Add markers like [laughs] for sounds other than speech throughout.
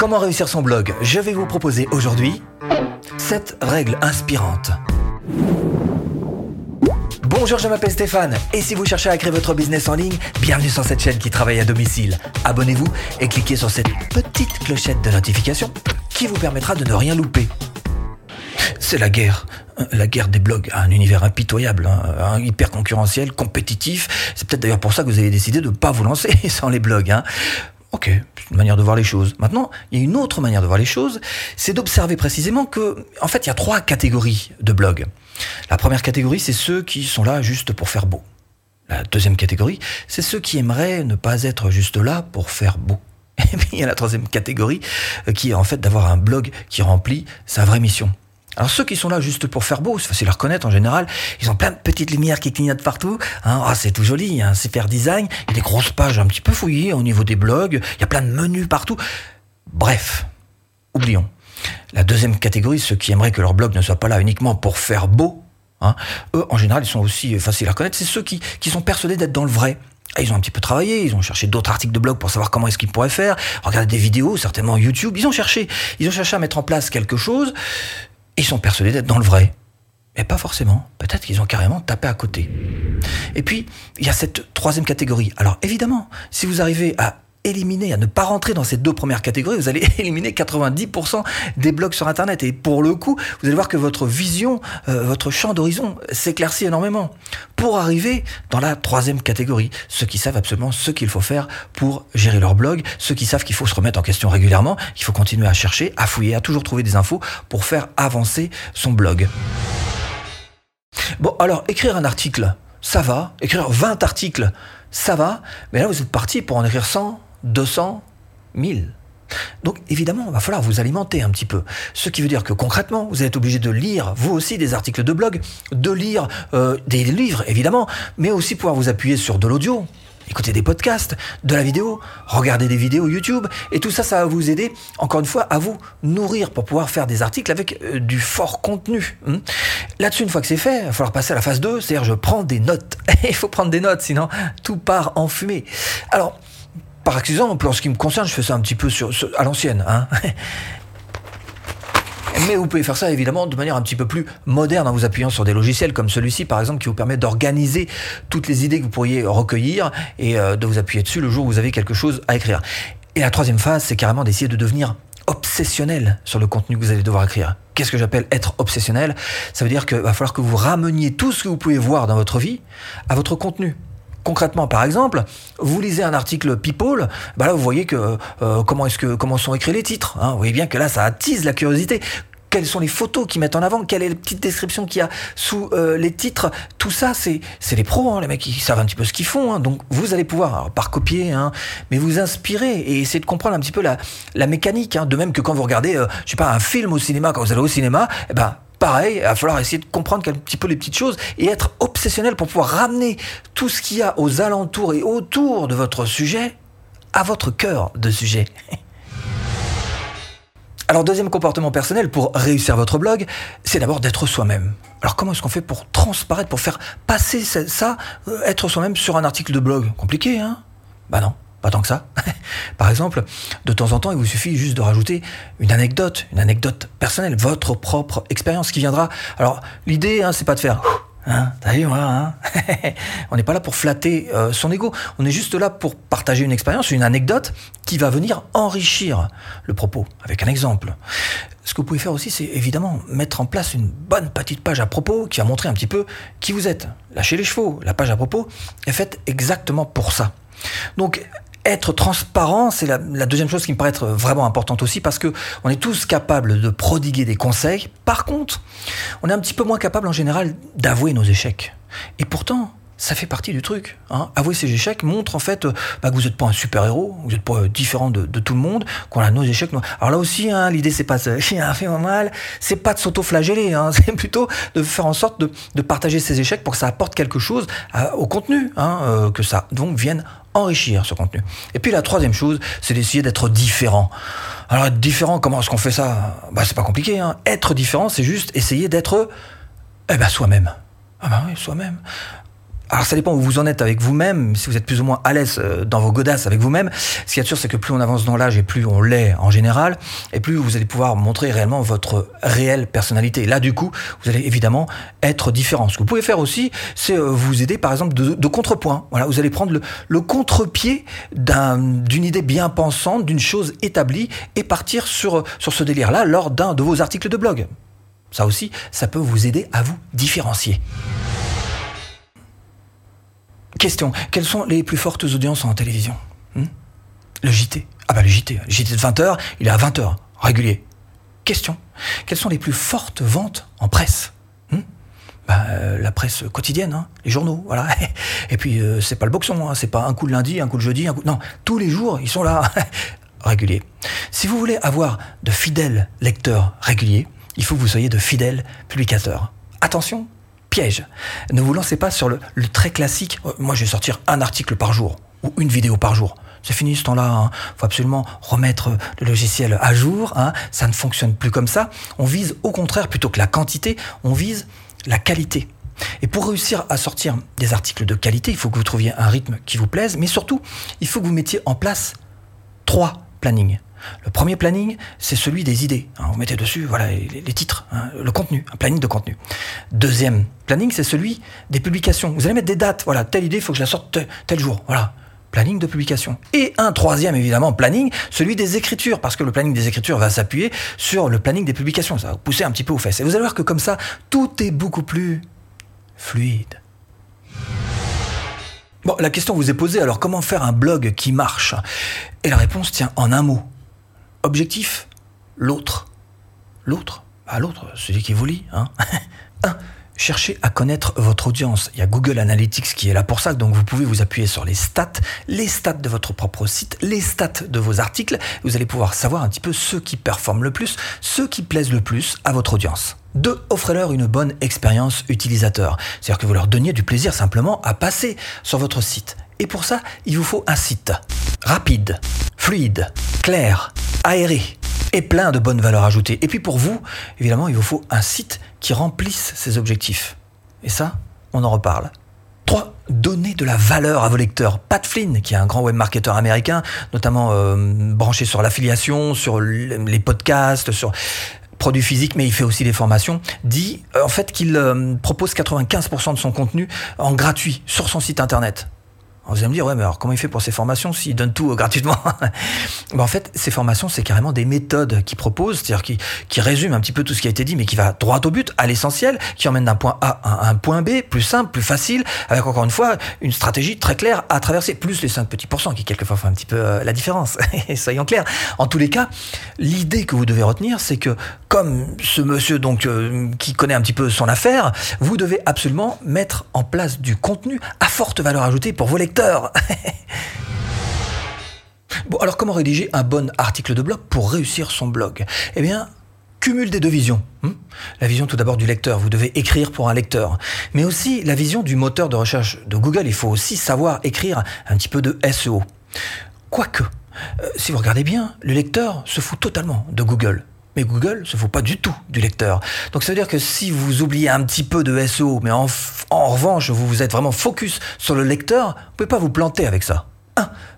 Comment réussir son blog Je vais vous proposer aujourd'hui 7 règles inspirantes. Bonjour, je m'appelle Stéphane et si vous cherchez à créer votre business en ligne, bienvenue sur cette chaîne qui travaille à domicile. Abonnez-vous et cliquez sur cette petite clochette de notification qui vous permettra de ne rien louper. C'est la guerre. La guerre des blogs, un univers impitoyable, hein, hyper concurrentiel, compétitif. C'est peut-être d'ailleurs pour ça que vous avez décidé de ne pas vous lancer [laughs] sans les blogs. Hein. Ok, c'est une manière de voir les choses. Maintenant, il y a une autre manière de voir les choses, c'est d'observer précisément que, en fait, il y a trois catégories de blogs. La première catégorie, c'est ceux qui sont là juste pour faire beau. La deuxième catégorie, c'est ceux qui aimeraient ne pas être juste là pour faire beau. [laughs] Et puis il y a la troisième catégorie, euh, qui est en fait d'avoir un blog qui remplit sa vraie mission. Alors ceux qui sont là juste pour faire beau, c'est facile à reconnaître en général, ils ont plein de petites lumières qui clignotent partout. Hein. Ah, c'est tout joli, un super design, il y a des grosses pages un petit peu fouillées au niveau des blogs, il y a plein de menus partout. Bref, oublions. La deuxième catégorie, ceux qui aimeraient que leur blog ne soit pas là uniquement pour faire beau, hein, eux en général ils sont aussi faciles à reconnaître, c'est ceux qui, qui sont persuadés d'être dans le vrai. Ah, ils ont un petit peu travaillé, ils ont cherché d'autres articles de blog pour savoir comment est-ce qu'ils pourraient faire, regarder des vidéos, certainement YouTube, ils ont cherché, ils ont cherché à mettre en place quelque chose, ils sont persuadés d'être dans le vrai. Mais pas forcément. Peut-être qu'ils ont carrément tapé à côté. Et puis, il y a cette troisième catégorie. Alors évidemment, si vous arrivez à éliminer, à ne pas rentrer dans ces deux premières catégories, vous allez [laughs] éliminer 90% des blogs sur Internet. Et pour le coup, vous allez voir que votre vision, euh, votre champ d'horizon s'éclaircit énormément. Pour arriver dans la troisième catégorie, ceux qui savent absolument ce qu'il faut faire pour gérer leur blog, ceux qui savent qu'il faut se remettre en question régulièrement, qu'il faut continuer à chercher, à fouiller, à toujours trouver des infos pour faire avancer son blog. Bon, alors, écrire un article, ça va. Écrire 20 articles, ça va. Mais là, vous êtes parti pour en écrire 100, 200, 1000. Donc évidemment, il va falloir vous alimenter un petit peu. Ce qui veut dire que concrètement, vous êtes obligé de lire, vous aussi, des articles de blog, de lire euh, des livres, évidemment, mais aussi pouvoir vous appuyer sur de l'audio, écouter des podcasts, de la vidéo, regarder des vidéos YouTube, et tout ça, ça va vous aider, encore une fois, à vous nourrir pour pouvoir faire des articles avec euh, du fort contenu. Hmm. Là-dessus, une fois que c'est fait, il va falloir passer à la phase 2, c'est-à-dire je prends des notes. [laughs] il faut prendre des notes, sinon tout part en fumée. Alors, par exemple, en ce qui me concerne, je fais ça un petit peu sur, à l'ancienne. Hein. [laughs] Mais vous pouvez faire ça évidemment de manière un petit peu plus moderne en vous appuyant sur des logiciels comme celui-ci par exemple qui vous permet d'organiser toutes les idées que vous pourriez recueillir et euh, de vous appuyer dessus le jour où vous avez quelque chose à écrire. Et la troisième phase, c'est carrément d'essayer de devenir obsessionnel sur le contenu que vous allez devoir écrire. Qu'est-ce que j'appelle être obsessionnel? Ça veut dire qu'il va falloir que vous rameniez tout ce que vous pouvez voir dans votre vie à votre contenu. Concrètement, par exemple, vous lisez un article People, bah là vous voyez que euh, que comment sont écrits les titres. Hein. vous voyez bien que là ça attise la curiosité. Quelles sont les photos qu'ils mettent en avant? Quelle est la petite description qu'il y a sous euh, les titres? Tout ça, c'est c'est les pros, hein, les mecs qui savent un petit peu ce qu'ils font. Hein. Donc vous allez pouvoir, par copier, hein, mais vous inspirer et essayer de comprendre un petit peu la, la mécanique. Hein. De même que quand vous regardez, euh, je sais pas, un film au cinéma, quand vous allez au cinéma, eh ben pareil, il va falloir essayer de comprendre un petit peu les petites choses et être obsessionnel pour pouvoir ramener tout ce qu'il y a aux alentours et autour de votre sujet à votre cœur de sujet. [laughs] Alors deuxième comportement personnel pour réussir votre blog, c'est d'abord d'être soi-même. Alors comment est-ce qu'on fait pour transparaître, pour faire passer ça, euh, être soi-même sur un article de blog? Compliqué, hein? Bah non. Pas tant que ça. [laughs] Par exemple, de temps en temps, il vous suffit juste de rajouter une anecdote, une anecdote personnelle, votre propre expérience qui viendra. Alors, l'idée, hein, c'est pas de faire. Hein, t'as vu, hein [laughs] On n'est pas là pour flatter euh, son ego. On est juste là pour partager une expérience, une anecdote qui va venir enrichir le propos avec un exemple. Ce que vous pouvez faire aussi, c'est évidemment mettre en place une bonne petite page à propos qui va montrer un petit peu qui vous êtes. Lâchez les chevaux. La page à propos est faite exactement pour ça. Donc, être transparent, c'est la, deuxième chose qui me paraît être vraiment importante aussi parce que on est tous capables de prodiguer des conseils. Par contre, on est un petit peu moins capable en général d'avouer nos échecs. Et pourtant, ça fait partie du truc. Hein. Avouer ses échecs montre en fait euh, bah, que vous n'êtes pas un super héros, vous n'êtes pas euh, différent de, tout le monde, qu'on a nos échecs. Alors là aussi, hein, l'idée c'est pas [laughs] fait mal, c'est pas de s'auto-flageller, hein. [laughs] c'est plutôt de faire en sorte de, partager ses échecs pour que ça apporte quelque chose euh, au contenu, hein, que ça donc vienne enrichir ce contenu. Et puis la troisième chose, c'est d'essayer d'être différent. Alors être différent, comment est-ce qu'on fait ça? Bah c'est pas compliqué. Hein. Être différent, c'est juste essayer d'être eh ben, soi-même. Ah bah oui, soi-même. Alors ça dépend où vous en êtes avec vous-même, si vous êtes plus ou moins à l'aise euh, dans vos godasses avec vous-même. Ce qui est sûr, c'est que plus on avance dans l'âge et plus on l'est en général, et plus vous allez pouvoir montrer réellement votre réelle personnalité. Là, du coup, vous allez évidemment être différent. Ce que vous pouvez faire aussi, c'est euh, vous aider par exemple de, contrepoint. Voilà, vous allez prendre le, le contre-pied d'une idée bien pensante, d'une chose établie, et partir sur, sur ce délire-là lors d'un de vos articles de blog. Ça aussi, ça peut vous aider à vous différencier. Question, quelles sont les plus fortes audiences en télévision hmm Le JT. Ah bah le JT, le JT de 20h, il est à 20h, régulier. Question, quelles sont les plus fortes ventes en presse hmm bah, euh, la presse quotidienne, hein, les journaux, voilà. [laughs] Et puis euh, c'est pas le boxon, hein, c'est pas un coup de lundi, un coup de jeudi, un coup... non, tous les jours ils sont là, [laughs] réguliers. Si vous voulez avoir de fidèles lecteurs réguliers, il faut que vous soyez de fidèles publicateurs. Attention, piège. Ne vous lancez pas sur le, très classique. Euh, moi, je vais sortir un article par jour ou une vidéo par jour. C'est fini ce temps-là. Il hein. faut absolument remettre le logiciel à jour. Hein. Ça ne fonctionne plus comme ça. On vise au contraire, plutôt que la quantité, on vise la qualité. Et pour réussir à sortir des articles de qualité, il faut que vous trouviez un rythme qui vous plaise, mais surtout, il faut que vous mettiez en place trois plannings. Le premier planning, c'est celui des idées. Hein, vous mettez dessus voilà, les, titres, hein, le contenu, un planning de contenu. Deuxième planning, c'est celui des publications. Vous allez mettre des dates. Voilà, telle idée, il faut que je la sorte tel jour. Voilà, planning de publication. Et un troisième, évidemment, planning, celui des écritures, parce que le planning des écritures va s'appuyer sur le planning des publications. Ça va pousser un petit peu aux fesses. Et vous allez voir que comme ça, tout est beaucoup plus fluide. Bon, la question vous est posée, alors comment faire un blog qui marche? Et la réponse tient en un mot, Objectif, l'autre. L'autre Ah l'autre, celui qui vous lit. Hein [laughs] Un, cherchez à connaître votre audience. Il y a Google Analytics qui est là pour ça, donc vous pouvez vous appuyer sur les stats, les stats de votre propre site, les stats de vos articles. Vous allez pouvoir savoir un petit peu ceux qui performent le plus, ceux qui plaisent le plus à votre audience. Deux, offrez-leur une bonne expérience utilisateur. C'est-à-dire que vous leur donniez du plaisir simplement à passer sur votre site. Et pour ça, il vous faut un site rapide, fluide, clair, aéré et plein de bonnes valeurs ajoutées. Et puis pour vous, évidemment, il vous faut un site qui remplisse ces objectifs. Et ça, on en reparle. 3. Donner de la valeur à vos lecteurs. Pat Flynn, qui est un grand webmarketeur américain, notamment euh, branché sur l'affiliation, sur les podcasts, sur produits physiques, mais il fait aussi des formations, dit euh, en fait qu'il euh, propose 95% de son contenu en gratuit sur son site internet vous allez me dire, ouais, mais alors comment il fait pour ces formations s'il donne tout euh, gratuitement [laughs] ben, En fait, ces formations, c'est carrément des méthodes qu'il propose, c'est-à-dire qui, qui résument un petit peu tout ce qui a été dit, mais qui va droit au but, à l'essentiel, qui emmène d'un point A à un point B, plus simple, plus facile, avec encore une fois une stratégie très claire à traverser, plus les 5 petits pourcents qui quelquefois font un petit peu euh, la différence. [laughs] Soyons clairs. En tous les cas, l'idée que vous devez retenir, c'est que comme ce monsieur donc euh, qui connaît un petit peu son affaire, vous devez absolument mettre en place du contenu à forte valeur ajoutée pour vos lecteurs [laughs] bon, alors comment rédiger un bon article de blog pour réussir son blog? Eh bien, cumule des deux visions. Hmm? La vision tout d'abord du lecteur, vous devez écrire pour un lecteur, mais aussi la vision du moteur de recherche de Google, il faut aussi savoir écrire un petit peu de SEO. Quoique, euh, si vous regardez bien, le lecteur se fout totalement de Google. Mais Google se fout pas du tout du lecteur. Donc ça veut dire que si vous oubliez un petit peu de SEO, mais en, revanche vous vous êtes vraiment focus sur le lecteur, vous pouvez pas vous planter avec ça.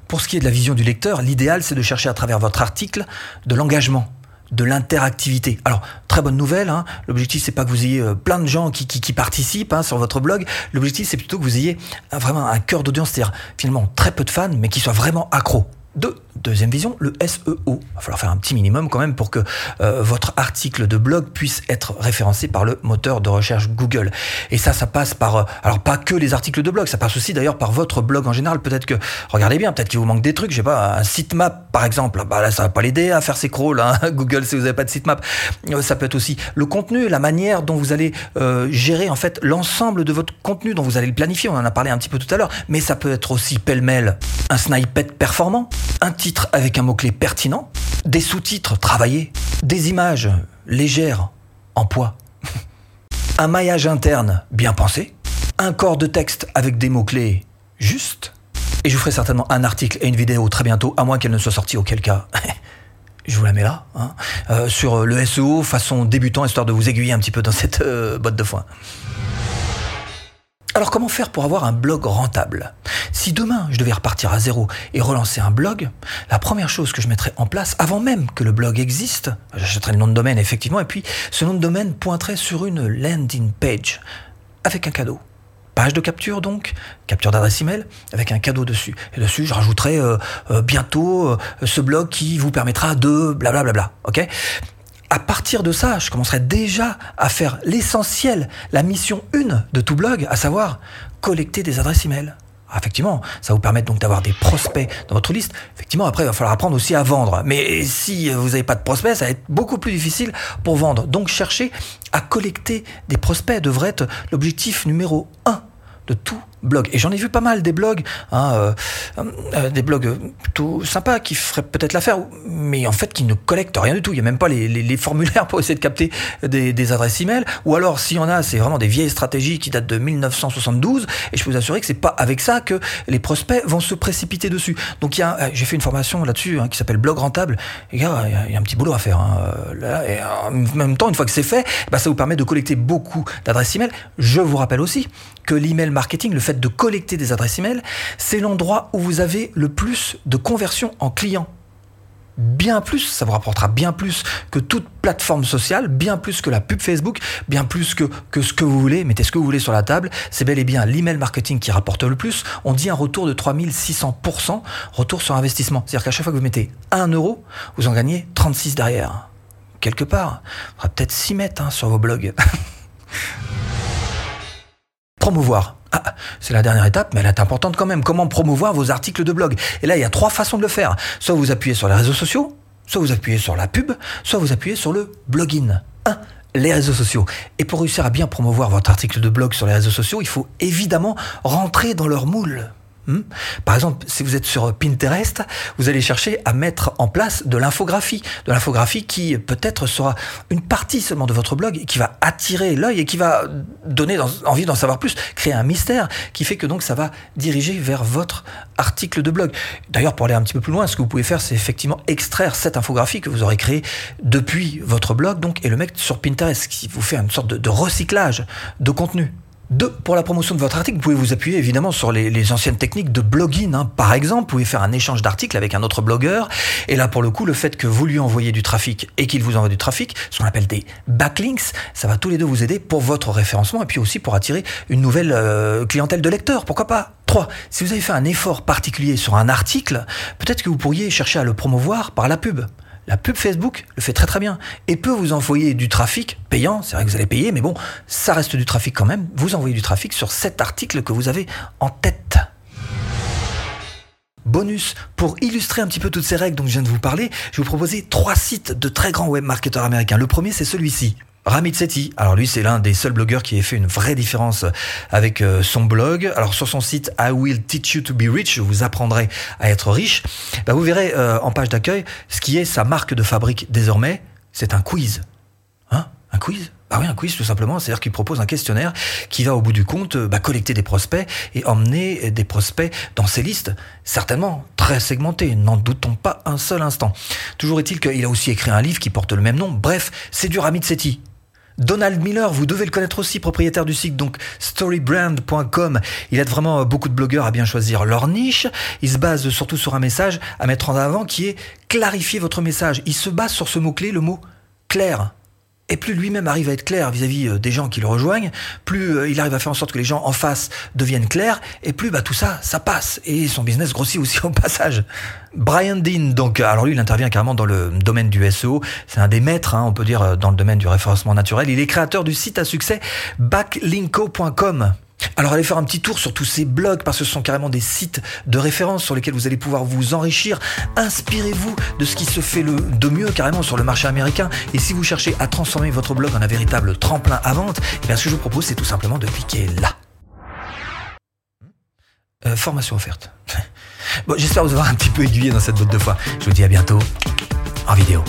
Pour ce qui est de la vision du lecteur, l'idéal c'est de chercher à travers votre article de l'engagement de l'interactivité. Alors, très bonne nouvelle, hein. l'objectif c'est pas que vous ayez euh, plein de gens qui, qui, participent hein, sur votre blog, l'objectif c'est plutôt que vous ayez vraiment un cœur d'audience, c'est-à-dire finalement très peu de fans, mais qui soient vraiment accros. Deux, deuxième vision, le SEO. Il va falloir faire un petit minimum quand même pour que euh, votre article de blog puisse être référencé par le moteur de recherche Google. Et ça, ça passe par, euh, alors pas que les articles de blog, ça passe aussi d'ailleurs par votre blog en général. Peut-être que, regardez bien, peut-être qu'il vous manque des trucs, je sais pas, un sitemap par exemple. Bah là, ça va pas l'aider à faire ses crawls, hein, [laughs] Google, si vous n'avez pas de sitemap. Euh, ça peut être aussi le contenu, la manière dont vous allez gérer en fait l'ensemble de votre contenu, dont vous allez le planifier. On en a parlé un petit peu tout à l'heure, mais ça peut être aussi pêle-mêle un snippet performant un titre avec un mot-clé pertinent, des sous-titres travaillés, des images légères en poids, un maillage interne bien pensé, un corps de texte avec des mots-clés justes, et je vous ferai certainement un article et une vidéo très bientôt, à moins qu'elle ne soit sortie, auquel cas, [laughs] je vous la mets là, hein, euh, sur le SEO façon débutant, histoire de vous aiguiller un petit peu dans cette euh, botte de foin. Alors comment faire pour avoir un blog rentable? Si demain je devais repartir à zéro et relancer un blog, la première chose que je mettrais en place, avant même que le blog existe, j'achèterais le nom de domaine effectivement, et puis ce nom de domaine pointerait sur une landing page avec un cadeau. Page de capture donc, capture d'adresse email avec un cadeau dessus. Et dessus, je rajouterai euh, euh, bientôt euh, ce blog qui vous permettra de blablabla. À partir de ça, je commencerai déjà à faire l'essentiel, la mission 1 de tout blog, à savoir collecter des adresses email. Ah, effectivement, ça vous permet donc d'avoir des prospects dans votre liste. Effectivement, après, il va falloir apprendre aussi à vendre. Mais si vous n'avez pas de prospects, ça va être beaucoup plus difficile pour vendre. Donc, chercher à collecter des prospects devrait être l'objectif numéro 1 de tout blog. Et j'en ai vu pas mal des blogs, hein, euh, euh, des blogs plutôt sympas qui feraient peut-être l'affaire, mais en fait qui ne collectent rien du tout. Il n'y a même pas les, formulaires [laughs] pour essayer de capter des, des adresses email. Ou alors, s'il y en a, c'est vraiment des vieilles stratégies qui datent de 1972. Et je peux vous assurer que c'est pas avec ça que les prospects vont se précipiter dessus. Donc, euh, j'ai fait une formation là-dessus hein, qui s'appelle Blog Rentable. Il y, a un petit boulot à faire. Hein. Et en même temps, une fois que c'est fait, bah, ça vous permet de collecter beaucoup d'adresses email. Je vous rappelle aussi que l'email marketing, le fait de collecter des adresses email, c'est l'endroit où vous avez le plus de conversion en clients. Bien plus, ça vous rapportera bien plus que toute plateforme sociale, bien plus que la pub Facebook, bien plus que, que ce que vous voulez, mettez ce que vous voulez sur la table, c'est bel et bien l'email marketing qui rapporte le plus. On dit un retour de 3600% retour sur investissement. C'est-à-dire qu'à chaque fois que vous mettez 1 euro, vous en gagnez 36 derrière. Quelque part, il faudra peut-être s'y mettre hein, sur vos blogs. [laughs] promouvoir. Ah, c'est la dernière étape, mais elle est importante quand même. Comment promouvoir vos articles de blog Et là, il y a trois façons de le faire. Soit vous appuyez sur les réseaux sociaux, soit vous appuyez sur la pub, soit vous appuyez sur le blogin. 1. Les réseaux sociaux. Et pour réussir à bien promouvoir votre article de blog sur les réseaux sociaux, il faut évidemment rentrer dans leur moule. Hmm? Par exemple, si vous êtes sur Pinterest, vous allez chercher à mettre en place de l'infographie, de l'infographie qui peut-être sera une partie seulement de votre blog et qui va attirer l'œil et qui va donner envie d'en savoir plus, créer un mystère qui fait que donc ça va diriger vers votre article de blog. D'ailleurs, pour aller un petit peu plus loin, ce que vous pouvez faire, c'est effectivement extraire cette infographie que vous aurez créée depuis votre blog, donc et le mettre sur Pinterest, qui vous fait une sorte de recyclage de contenu. Deux, pour la promotion de votre article, vous pouvez vous appuyer évidemment sur les, anciennes techniques de blogging. Hein. Par exemple, vous pouvez faire un échange d'articles avec un autre blogueur. Et là, pour le coup, le fait que vous lui envoyez du trafic et qu'il vous envoie du trafic, ce qu'on appelle des backlinks, ça va tous les deux vous aider pour votre référencement et puis aussi pour attirer une nouvelle euh, clientèle de lecteurs. Pourquoi pas? 3. Si vous avez fait un effort particulier sur un article, peut-être que vous pourriez chercher à le promouvoir par la pub. La pub Facebook le fait très très bien et peut vous envoyer du trafic payant, c'est vrai que vous allez payer, mais bon, ça reste du trafic quand même. Vous envoyez du trafic sur cet article que vous avez en tête. Bonus, pour illustrer un petit peu toutes ces règles dont je viens de vous parler, je vais vous proposer trois sites de très grands web marketeurs américains. Le premier, c'est celui-ci. Ramit Sethi, alors lui c'est l'un des seuls blogueurs qui ait fait une vraie différence avec euh, son blog. Alors sur son site I Will Teach You to Be Rich, vous apprendrai à être riche. Bah, vous verrez euh, en page d'accueil ce qui est sa marque de fabrique désormais, c'est un quiz. Hein? Un quiz? Ah oui, un quiz tout simplement, c'est-à-dire qu'il propose un questionnaire qui va au bout du compte bah, collecter des prospects et emmener des prospects dans ses listes, certainement très segmentées, n'en doutons pas un seul instant. Toujours est-il qu'il a aussi écrit un livre qui porte le même nom, bref, c'est du Ramit Sethi. Donald Miller, vous devez le connaître aussi, propriétaire du site donc storybrand.com. Il aide vraiment beaucoup de blogueurs à bien choisir leur niche. Il se base surtout sur un message à mettre en avant qui est clarifier votre message. Il se base sur ce mot-clé, le mot clair. Et plus lui-même arrive à être clair vis-à-vis euh, des gens qui le rejoignent, plus euh, il arrive à faire en sorte que les gens en face deviennent clairs, et plus bah, tout ça, ça passe. Et son business grossit aussi [laughs] au passage. Brian Dean, donc, alors lui, il intervient carrément dans le domaine du SEO. C'est un des maîtres, hein, on peut dire, dans le domaine du référencement naturel. Il est créateur du site à succès backlinko.com. Alors allez faire un petit tour sur tous ces blogs parce que ce sont carrément des sites de référence sur lesquels vous allez pouvoir vous enrichir. Inspirez-vous de ce qui se fait le, de mieux carrément sur le marché américain. Et si vous cherchez à transformer votre blog en un véritable tremplin à vente, eh bien ce que je vous propose c'est tout simplement de cliquer là. Euh, formation offerte. [laughs] bon, j'espère vous avoir un petit peu aiguillé dans cette botte de foi. Je vous dis à bientôt en vidéo.